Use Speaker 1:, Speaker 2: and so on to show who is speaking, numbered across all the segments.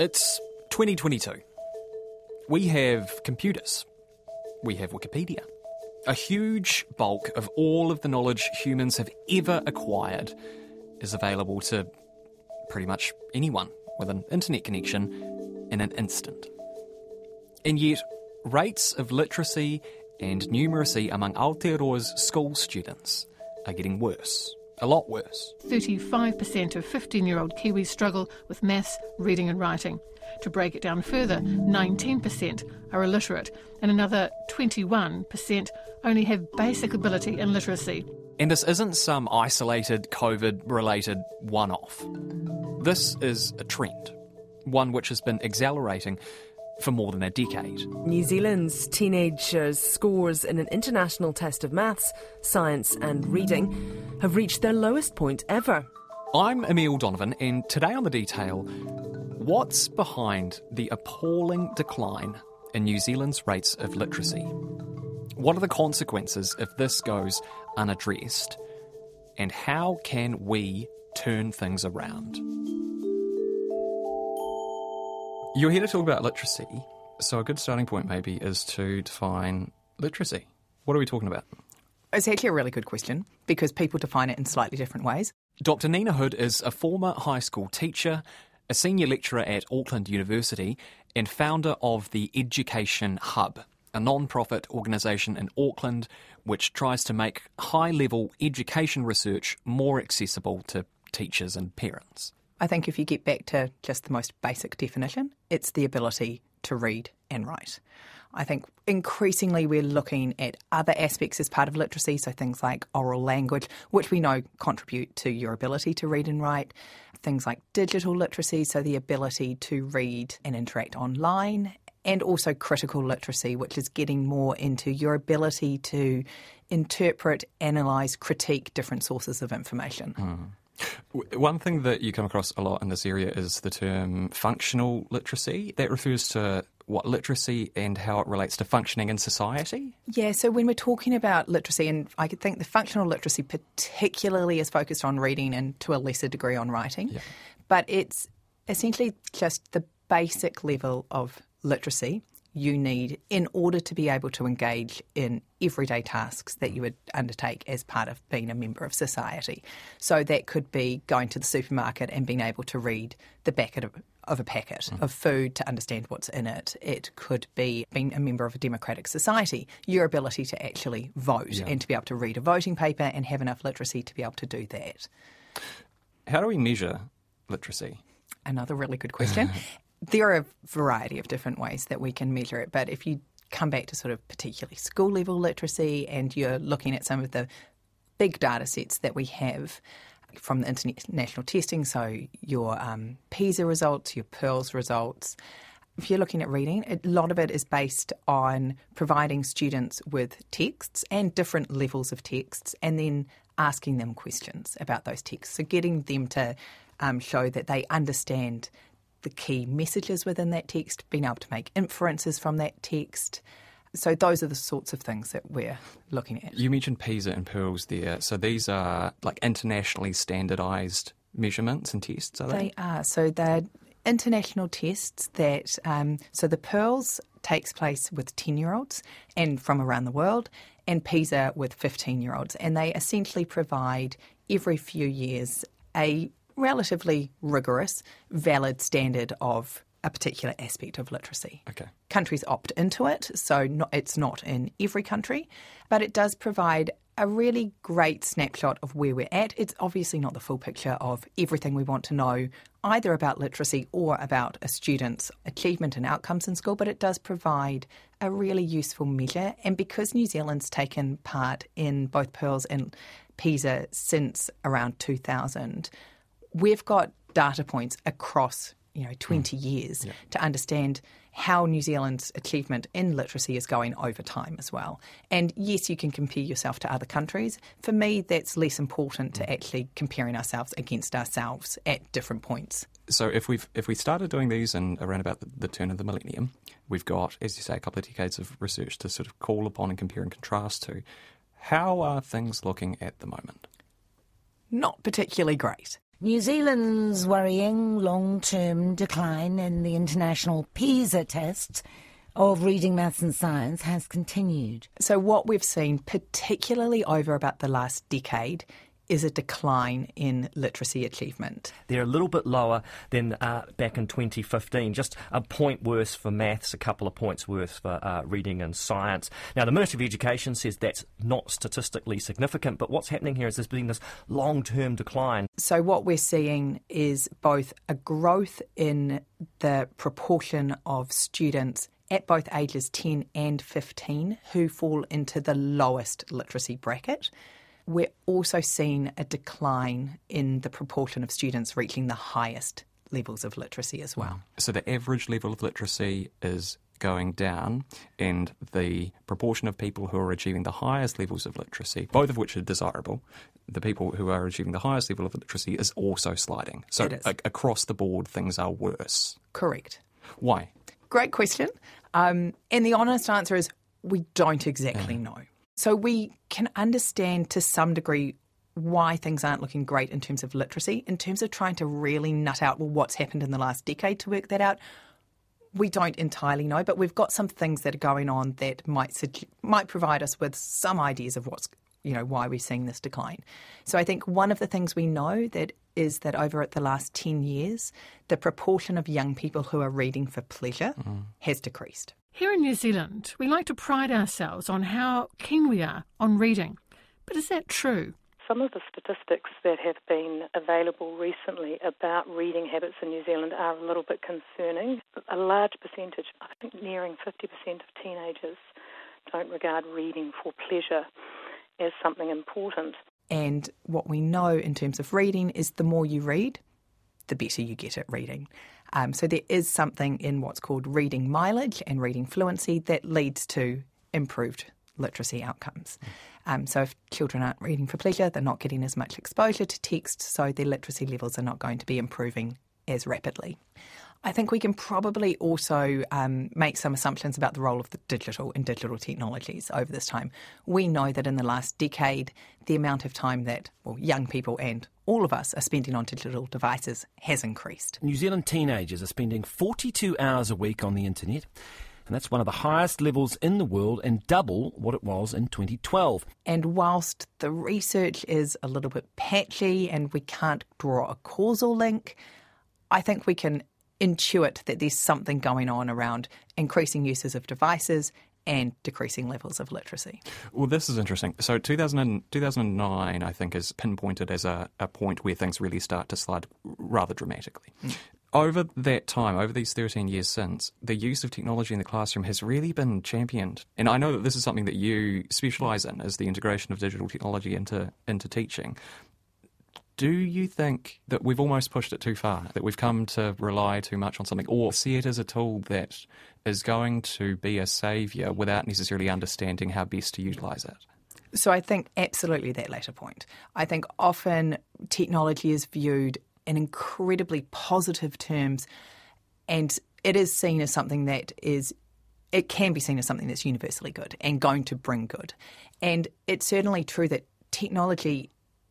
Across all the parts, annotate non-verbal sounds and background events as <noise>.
Speaker 1: It's 2022. We have computers. We have Wikipedia. A huge bulk of all of the knowledge humans have ever acquired is available to pretty much anyone with an internet connection in an instant. And yet, rates of literacy and numeracy among Aotearoa's school students are getting worse. A lot worse.
Speaker 2: 35% of 15 year old Kiwis struggle with maths, reading, and writing. To break it down further, 19% are illiterate, and another 21% only have basic ability in literacy.
Speaker 1: And this isn't some isolated COVID related one off. This is a trend, one which has been accelerating for more than a decade.
Speaker 3: New Zealand's teenagers' scores in an international test of maths, science, and reading have reached their lowest point ever.
Speaker 1: I'm Emile Donovan, and today on The Detail, what's behind the appalling decline in New Zealand's rates of literacy? What are the consequences if this goes unaddressed? And how can we turn things around? You're here to talk about literacy, so a good starting point maybe is to define literacy. What are we talking about?
Speaker 4: It's actually a really good question because people define it in slightly different ways.
Speaker 1: Dr. Nina Hood is a former high school teacher, a senior lecturer at Auckland University, and founder of the Education Hub, a non profit organisation in Auckland which tries to make high level education research more accessible to teachers and parents.
Speaker 4: I think if you get back to just the most basic definition, it's the ability to read and write. I think increasingly we're looking at other aspects as part of literacy, so things like oral language, which we know contribute to your ability to read and write, things like digital literacy, so the ability to read and interact online, and also critical literacy, which is getting more into your ability to interpret, analyse, critique different sources of information.
Speaker 1: Mm. One thing that you come across a lot in this area is the term functional literacy. That refers to what literacy and how it relates to functioning in society?
Speaker 4: Yeah, so when we're talking about literacy, and I could think the functional literacy particularly is focused on reading and to a lesser degree on writing, yeah. but it's essentially just the basic level of literacy you need in order to be able to engage in everyday tasks that you would undertake as part of being a member of society. So that could be going to the supermarket and being able to read the back of, of a packet mm. of food to understand what's in it. It could be being a member of a democratic society, your ability to actually vote yeah. and to be able to read a voting paper and have enough literacy to be able to do that.
Speaker 1: How do we measure literacy?
Speaker 4: Another really good question. <laughs> there are a variety of different ways that we can measure it, but if you come back to sort of particularly school level literacy and you're looking at some of the big data sets that we have from the international testing, so your um, PISA results, your PIRLS results, if you're looking at reading, a lot of it is based on providing students with texts and different levels of texts and then asking them questions about those texts. So getting them to um, show that they understand the key messages within that text, being able to make inferences from that text. So those are the sorts of things that we're looking at.
Speaker 1: You mentioned PISA and PIRLS there. So these are like internationally standardised measurements and tests, are they?
Speaker 4: They are. So they're international tests that, um, so the PIRLS takes place with 10 year olds and from around the world, and PISA with 15 year olds. And they essentially provide every few years a relatively rigorous, valid standard of a particular aspect of literacy.
Speaker 1: Okay.
Speaker 4: Countries opt into it, so not, it's not in every country, but it does provide a really great snapshot of where we're at. It's obviously not the full picture of everything we want to know, either about literacy or about a student's achievement and outcomes in school, but it does provide a really useful measure. And because New Zealand's taken part in both PIRLS and PISA since around 2000, we've got data points across you know 20 mm. years yeah. to understand how New Zealand's achievement in literacy is going over time as well. And yes, you can compare yourself to other countries. For me, that's less important to hmm. actually comparing ourselves against ourselves at different points.
Speaker 1: So if we've if we started doing these in around about the, the turn of the millennium, we've got, as you say, a couple of decades of research to sort of call upon and compare and contrast to. How are things looking at the moment?
Speaker 4: Not particularly great.
Speaker 5: New Zealand's worrying long term decline in the international PISA tests of reading, maths, and science has continued.
Speaker 4: So, what we've seen, particularly over about the last decade, is a decline in literacy achievement.
Speaker 6: They're a little bit lower than uh, back in 2015, just a point worse for maths, a couple of points worse for uh, reading and science. Now, the Ministry of Education says that's not statistically significant, but what's happening here is there's been this long term decline.
Speaker 4: So, what we're seeing is both a growth in the proportion of students at both ages 10 and 15 who fall into the lowest literacy bracket. We're also seeing a decline in the proportion of students reaching the highest levels of literacy as well.
Speaker 1: So the average level of literacy is going down, and the proportion of people who are achieving the highest levels of literacy, both of which are desirable, the people who are achieving the highest level of literacy is also sliding. So a- across the board, things are worse.
Speaker 4: Correct.
Speaker 1: Why?
Speaker 4: Great question. Um, and the honest answer is we don't exactly know. So we can understand to some degree why things aren't looking great in terms of literacy. In terms of trying to really nut out well what's happened in the last decade to work that out, we don't entirely know, but we've got some things that are going on that might might provide us with some ideas of what's you know why we're seeing this decline. So I think one of the things we know that is that over at the last 10 years, the proportion of young people who are reading for pleasure mm. has decreased.
Speaker 2: Here in New Zealand, we like to pride ourselves on how keen we are on reading. But is that true?
Speaker 7: Some of the statistics that have been available recently about reading habits in New Zealand are a little bit concerning. A large percentage, I think nearing 50% of teenagers, don't regard reading for pleasure as something important.
Speaker 4: And what we know in terms of reading is the more you read, the better you get at reading. Um, so there is something in what's called reading mileage and reading fluency that leads to improved literacy outcomes. Um, so if children aren't reading for pleasure, they're not getting as much exposure to text, so their literacy levels are not going to be improving as rapidly. I think we can probably also um, make some assumptions about the role of the digital and digital technologies over this time. We know that in the last decade, the amount of time that well, young people and all of us are spending on digital devices has increased.
Speaker 8: New Zealand teenagers are spending 42 hours a week on the internet. And that's one of the highest levels in the world and double what it was in 2012.
Speaker 4: And whilst the research is a little bit patchy and we can't draw a causal link, I think we can intuit that there's something going on around increasing uses of devices and decreasing levels of literacy.
Speaker 1: Well, this is interesting. So 2000 and, 2009, I think, is pinpointed as a, a point where things really start to slide rather dramatically. Mm. Over that time, over these 13 years since, the use of technology in the classroom has really been championed. And I know that this is something that you specialise in, is the integration of digital technology into, into teaching. Do you think that we've almost pushed it too far, that we've come to rely too much on something, or see it as a tool that is going to be a saviour without necessarily understanding how best to utilise it?
Speaker 4: So I think absolutely that latter point. I think often technology is viewed in incredibly positive terms, and it is seen as something that is it can be seen as something that's universally good and going to bring good. And it's certainly true that technology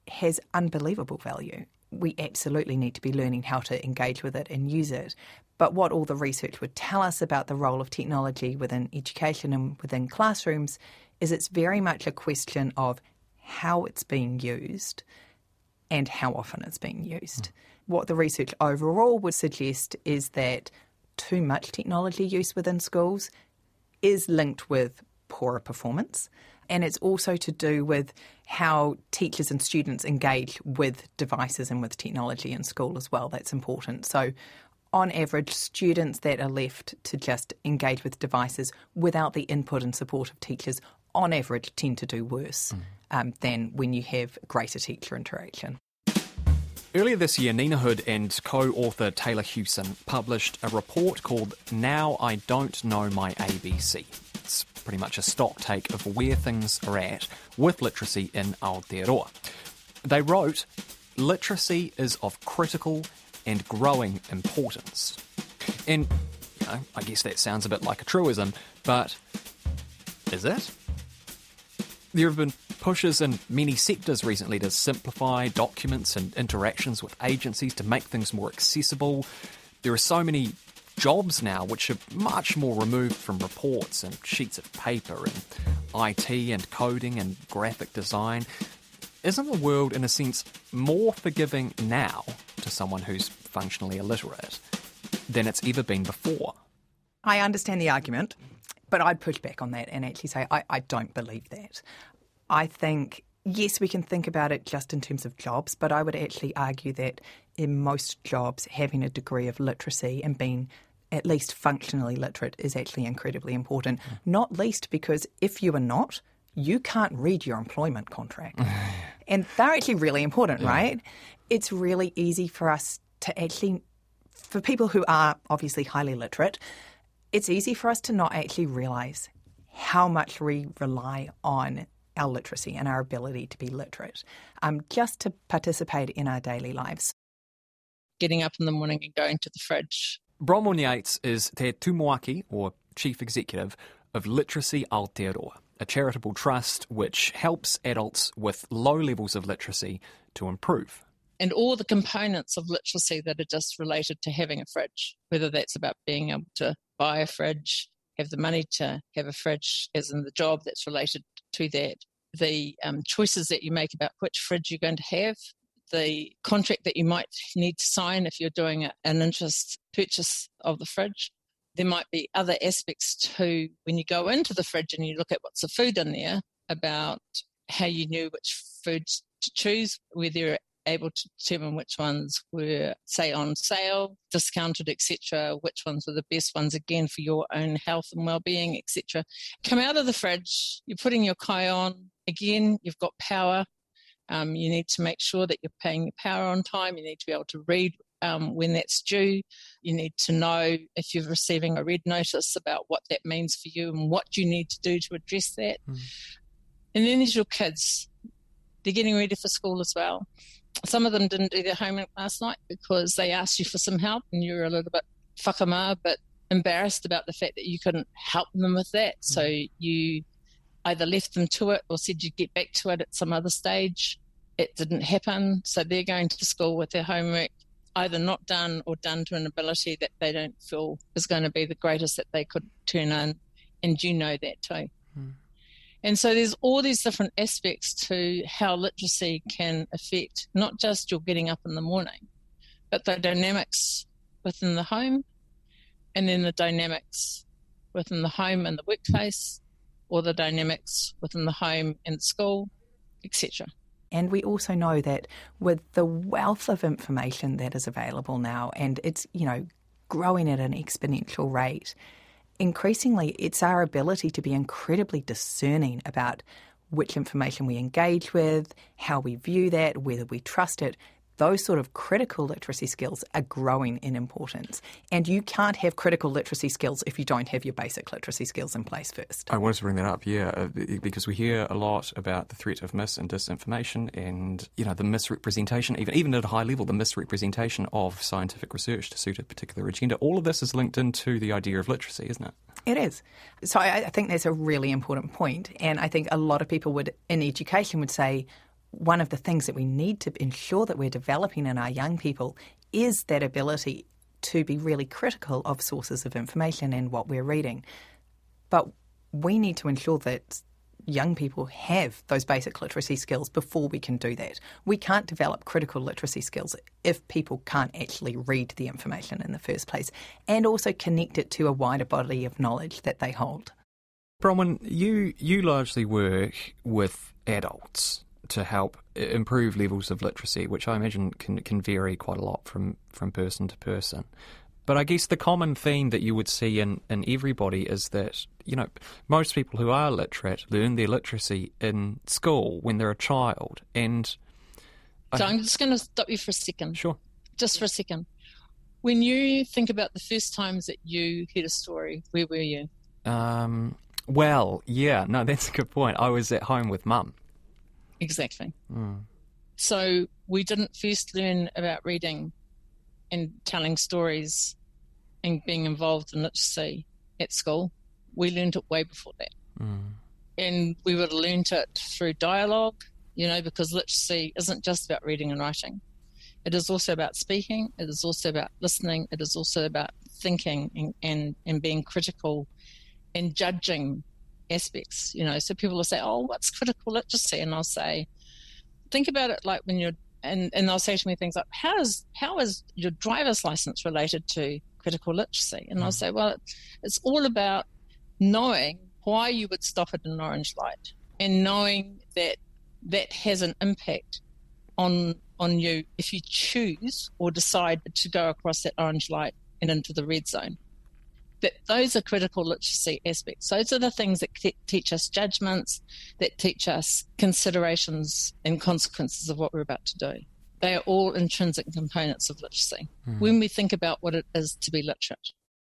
Speaker 4: has unbelievable value. We absolutely need to be learning how to engage with it and use it. But what all the research would tell us about the role of technology within education and within classrooms is it's very much a question of how it's being used and how often it's being used. Mm. What the research overall would suggest is that too much technology use within schools is linked with poorer performance. And it's also to do with how teachers and students engage with devices and with technology in school as well. That's important. So, on average, students that are left to just engage with devices without the input and support of teachers, on average, tend to do worse mm. um, than when you have greater teacher interaction.
Speaker 1: Earlier this year, Nina Hood and co author Taylor Hughson published a report called Now I Don't Know My ABC. Pretty much a stock take of where things are at with literacy in Aotearoa. They wrote, Literacy is of critical and growing importance. And you know, I guess that sounds a bit like a truism, but is it? There have been pushes in many sectors recently to simplify documents and interactions with agencies to make things more accessible. There are so many jobs now which are much more removed from reports and sheets of paper and IT and coding and graphic design. Isn't the world, in a sense, more forgiving now to someone who's functionally illiterate than it's ever been before?
Speaker 4: I understand the argument, but I'd push back on that and actually say I, I don't believe that. I think yes, we can think about it just in terms of jobs, but I would actually argue that in most jobs, having a degree of literacy and being at least functionally literate is actually incredibly important. Mm. Not least because if you are not, you can't read your employment contract. <laughs> and they're actually really important, yeah. right? It's really easy for us to actually, for people who are obviously highly literate, it's easy for us to not actually realize how much we rely on our literacy and our ability to be literate um, just to participate in our daily lives.
Speaker 9: Getting up in the morning and going to the fridge
Speaker 1: Bronwyn Yates is Te Tumuaki, or Chief Executive, of Literacy Aotearoa, a charitable trust which helps adults with low levels of literacy to improve.
Speaker 9: And all the components of literacy that are just related to having a fridge, whether that's about being able to buy a fridge, have the money to have a fridge, as in the job that's related to that, the um, choices that you make about which fridge you're going to have, the contract that you might need to sign if you're doing an interest purchase of the fridge. There might be other aspects to when you go into the fridge and you look at what's the food in there about how you knew which foods to choose, whether you're able to determine which ones were, say, on sale, discounted, etc., which ones were the best ones, again, for your own health and well-being, etc. Come out of the fridge, you're putting your kai on, again, you've got power, um, you need to make sure that you're paying your power on time. You need to be able to read um, when that's due. You need to know if you're receiving a red notice about what that means for you and what you need to do to address that. Mm. And then there's your kids. They're getting ready for school as well. Some of them didn't do their homework last night because they asked you for some help and you were a little bit fuck whakama, but embarrassed about the fact that you couldn't help them with that. Mm. So you either left them to it or said you'd get back to it at some other stage. It didn't happen. So they're going to school with their homework either not done or done to an ability that they don't feel is going to be the greatest that they could turn in. And you know that too. Mm. And so there's all these different aspects to how literacy can affect not just your getting up in the morning, but the dynamics within the home and then the dynamics within the home and the workplace or the dynamics within the home and school, etc.
Speaker 4: And we also know that with the wealth of information that is available now, and it's, you know, growing at an exponential rate, increasingly it's our ability to be incredibly discerning about which information we engage with, how we view that, whether we trust it, those sort of critical literacy skills are growing in importance. And you can't have critical literacy skills if you don't have your basic literacy skills in place first.
Speaker 1: I wanted to bring that up, yeah, uh, because we hear a lot about the threat of mis and disinformation and, you know, the misrepresentation, even, even at a high level, the misrepresentation of scientific research to suit a particular agenda. All of this is linked into the idea of literacy, isn't it?
Speaker 4: It is. So I, I think that's a really important point. And I think a lot of people would, in education, would say, one of the things that we need to ensure that we're developing in our young people is that ability to be really critical of sources of information and what we're reading. But we need to ensure that young people have those basic literacy skills before we can do that. We can't develop critical literacy skills if people can't actually read the information in the first place and also connect it to a wider body of knowledge that they hold.
Speaker 1: Bronwyn, you, you largely work with adults to help improve levels of literacy, which I imagine can can vary quite a lot from, from person to person. But I guess the common theme that you would see in, in everybody is that, you know, most people who are literate learn their literacy in school when they're a child. And
Speaker 9: so I, I'm just going to stop you for a second.
Speaker 1: Sure.
Speaker 9: Just for a second. When you think about the first times that you heard a story, where were you?
Speaker 1: Um, well, yeah, no, <laughs> that's a good point. I was at home with mum.
Speaker 9: Exactly. Mm. So we didn't first learn about reading and telling stories and being involved in literacy at school. We learned it way before that. Mm. and we would have learnt it through dialogue, you know, because literacy isn't just about reading and writing. It is also about speaking. It is also about listening. It is also about thinking and, and, and being critical and judging aspects. You know, so people will say, "Oh, what's critical literacy?" And I'll say, "Think about it like when you're," and and they'll say to me things like, "How is how is your driver's license related to critical literacy?" And I'll mm. say, "Well, it's all about knowing why you would stop at an orange light and knowing that that has an impact on on you if you choose or decide to go across that orange light and into the red zone. That those are critical literacy aspects. Those are the things that teach us judgments, that teach us considerations and consequences of what we're about to do. They are all intrinsic components of literacy mm. when we think about what it is to be literate.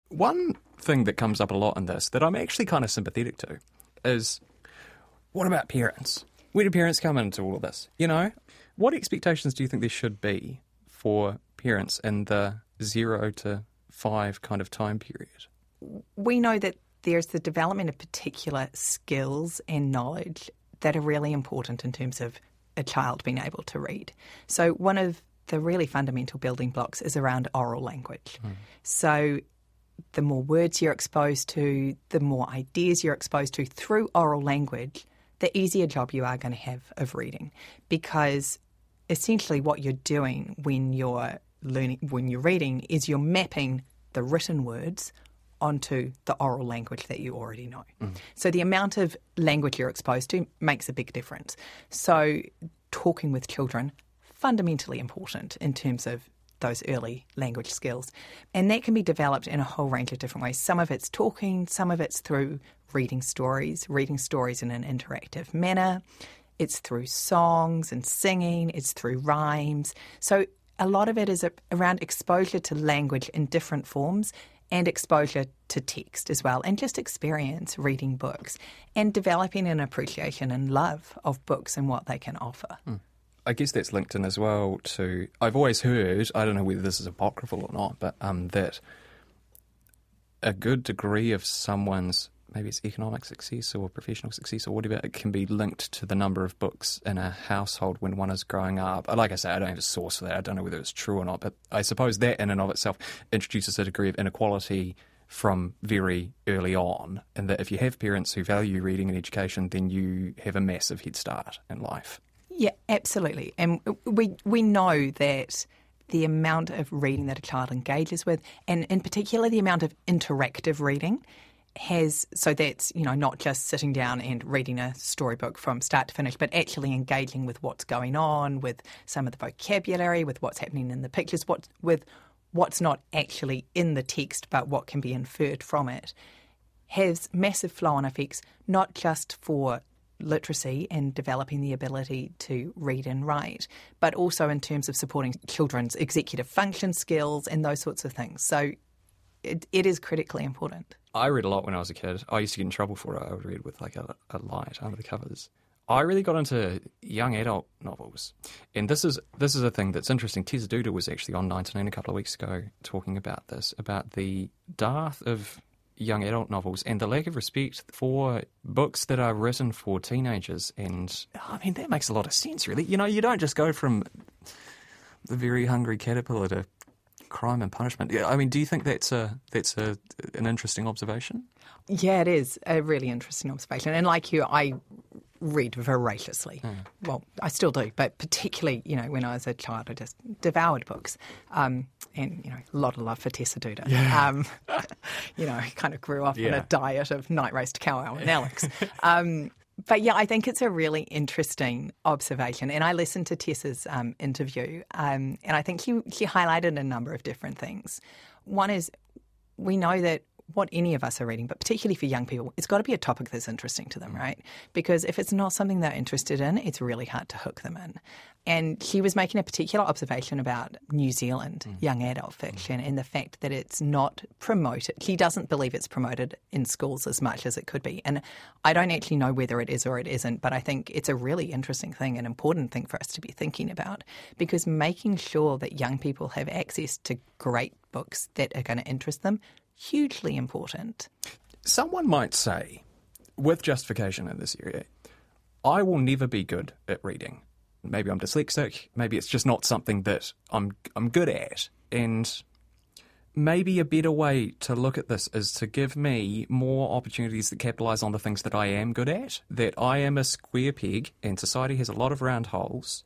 Speaker 1: One thing that comes up a lot in this that I'm actually kind of sympathetic to is what about parents? Where do parents come into all of this? You know, what expectations do you think there should be for parents in the zero to five kind of time period?
Speaker 4: We know that there's the development of particular skills and knowledge that are really important in terms of a child being able to read. So, one of the really fundamental building blocks is around oral language. Mm. So, the more words you're exposed to, the more ideas you're exposed to through oral language, the easier job you are going to have of reading because essentially what you're doing when you're learning when you're reading is you're mapping the written words onto the oral language that you already know. Mm. So the amount of language you're exposed to makes a big difference. So talking with children fundamentally important in terms of those early language skills. And that can be developed in a whole range of different ways. Some of it's talking, some of it's through reading stories, reading stories in an interactive manner. It's through songs and singing, it's through rhymes. So a lot of it is around exposure to language in different forms and exposure to text as well, and just experience reading books and developing an appreciation and love of books and what they can offer. Mm.
Speaker 1: I guess that's linked in as well to. I've always heard, I don't know whether this is apocryphal or not, but um, that a good degree of someone's maybe it's economic success or professional success or whatever, it can be linked to the number of books in a household when one is growing up. Like I say, I don't have a source for that. I don't know whether it's true or not, but I suppose that in and of itself introduces a degree of inequality from very early on, and that if you have parents who value reading and education, then you have a massive head start in life.
Speaker 4: Yeah, absolutely. And we we know that the amount of reading that a child engages with, and in particular the amount of interactive reading, has so that's you know not just sitting down and reading a storybook from start to finish but actually engaging with what's going on with some of the vocabulary with what's happening in the pictures what with what's not actually in the text but what can be inferred from it has massive flow on effects not just for literacy and developing the ability to read and write, but also in terms of supporting children's executive function skills and those sorts of things. So it, it is critically important.
Speaker 1: I read a lot when I was a kid. I used to get in trouble for it. I would read with like a, a light under the covers. I really got into young adult novels, and this is this is a thing that's interesting. Tessa Duder was actually on 19 a couple of weeks ago talking about this, about the dearth of young adult novels and the lack of respect for books that are written for teenagers. And I mean, that makes a lot of sense, really. You know, you don't just go from the very hungry caterpillar to crime and punishment. Yeah, I mean, do you think that's a that's a an interesting observation?
Speaker 4: Yeah, it is a really interesting observation. And like you, I read voraciously. Mm. Well, I still do, but particularly, you know, when I was a child, I just devoured books. Um, and, you know, a lot of love for Tessa Duder.
Speaker 1: Yeah. <laughs> Um, <laughs>
Speaker 4: you know, I kind of grew up yeah. on a diet of Night Race to Kawau and Alex. Um, but yeah, I think it's a really interesting observation. And I listened to Tessa's um, interview, um, and I think she, she highlighted a number of different things. One is we know that what any of us are reading, but particularly for young people, it's got to be a topic that's interesting to them, right? Because if it's not something they're interested in, it's really hard to hook them in. And she was making a particular observation about New Zealand mm. young adult fiction mm. and the fact that it's not promoted. She doesn't believe it's promoted in schools as much as it could be. And I don't actually know whether it is or it isn't, but I think it's a really interesting thing, an important thing for us to be thinking about because making sure that young people have access to great books that are going to interest them hugely important.
Speaker 1: Someone might say with justification in this area, I will never be good at reading. Maybe I'm dyslexic. Maybe it's just not something that I'm I'm good at. And maybe a better way to look at this is to give me more opportunities that capitalize on the things that I am good at. That I am a square peg, and society has a lot of round holes.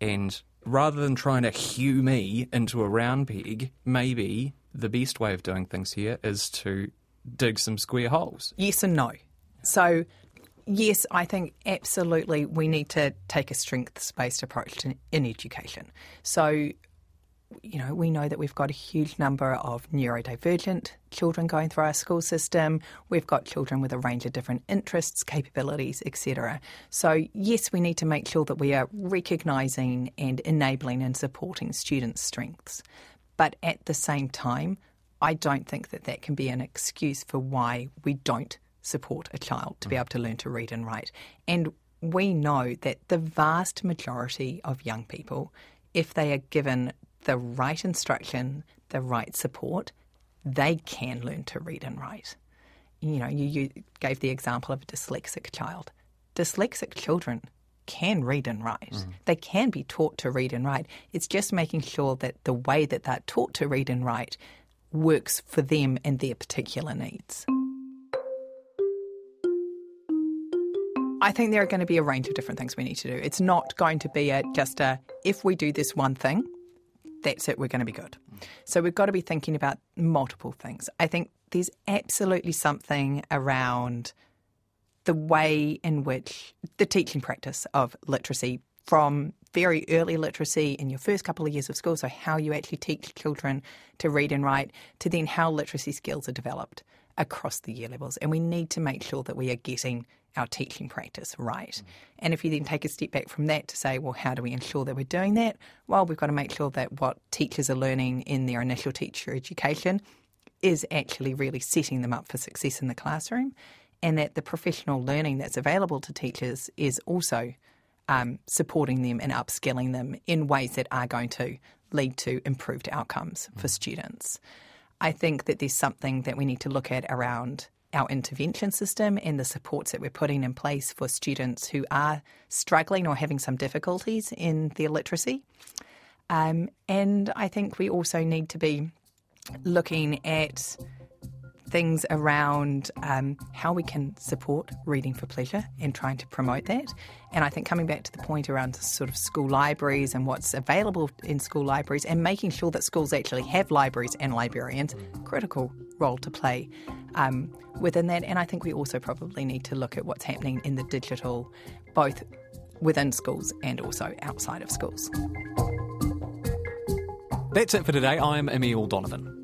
Speaker 1: And rather than trying to hew me into a round peg, maybe the best way of doing things here is to dig some square holes.
Speaker 4: Yes and no. So, yes, I think absolutely we need to take a strengths based approach to, in education. So, you know, we know that we've got a huge number of neurodivergent children going through our school system. We've got children with a range of different interests, capabilities, etc. So, yes, we need to make sure that we are recognising and enabling and supporting students' strengths. But at the same time, I don't think that that can be an excuse for why we don't support a child to be mm. able to learn to read and write. And we know that the vast majority of young people, if they are given the right instruction, the right support, they can learn to read and write. You know, you, you gave the example of a dyslexic child. Dyslexic children can read and write. Mm. They can be taught to read and write. It's just making sure that the way that they're taught to read and write works for them and their particular needs. I think there are going to be a range of different things we need to do. It's not going to be a, just a, if we do this one thing, that's it, we're going to be good. So we've got to be thinking about multiple things. I think there's absolutely something around the way in which the teaching practice of literacy from very early literacy in your first couple of years of school, so how you actually teach children to read and write, to then how literacy skills are developed across the year levels. And we need to make sure that we are getting our teaching practice right. Mm. And if you then take a step back from that to say, well, how do we ensure that we're doing that? Well, we've got to make sure that what teachers are learning in their initial teacher education is actually really setting them up for success in the classroom and that the professional learning that's available to teachers is also um, supporting them and upskilling them in ways that are going to lead to improved outcomes for students. I think that there's something that we need to look at around our intervention system and the supports that we're putting in place for students who are struggling or having some difficulties in their literacy. Um, and I think we also need to be looking at things around um, how we can support reading for pleasure and trying to promote that. And I think coming back to the point around sort of school libraries and what's available in school libraries and making sure that schools actually have libraries and librarians, critical role to play um, within that. And I think we also probably need to look at what's happening in the digital, both within schools and also outside of schools.
Speaker 1: That's it for today. I'm Emile Donovan.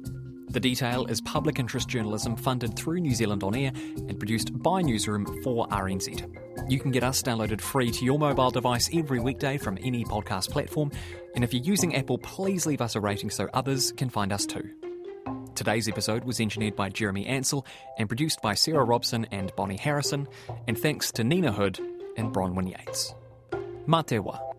Speaker 1: The Detail is public interest journalism funded through New Zealand On Air and produced by Newsroom for RNZ. You can get us downloaded free to your mobile device every weekday from any podcast platform. And if you're using Apple, please leave us a rating so others can find us too. Today's episode was engineered by Jeremy Ansell and produced by Sarah Robson and Bonnie Harrison. And thanks to Nina Hood and Bronwyn Yates. Matewa.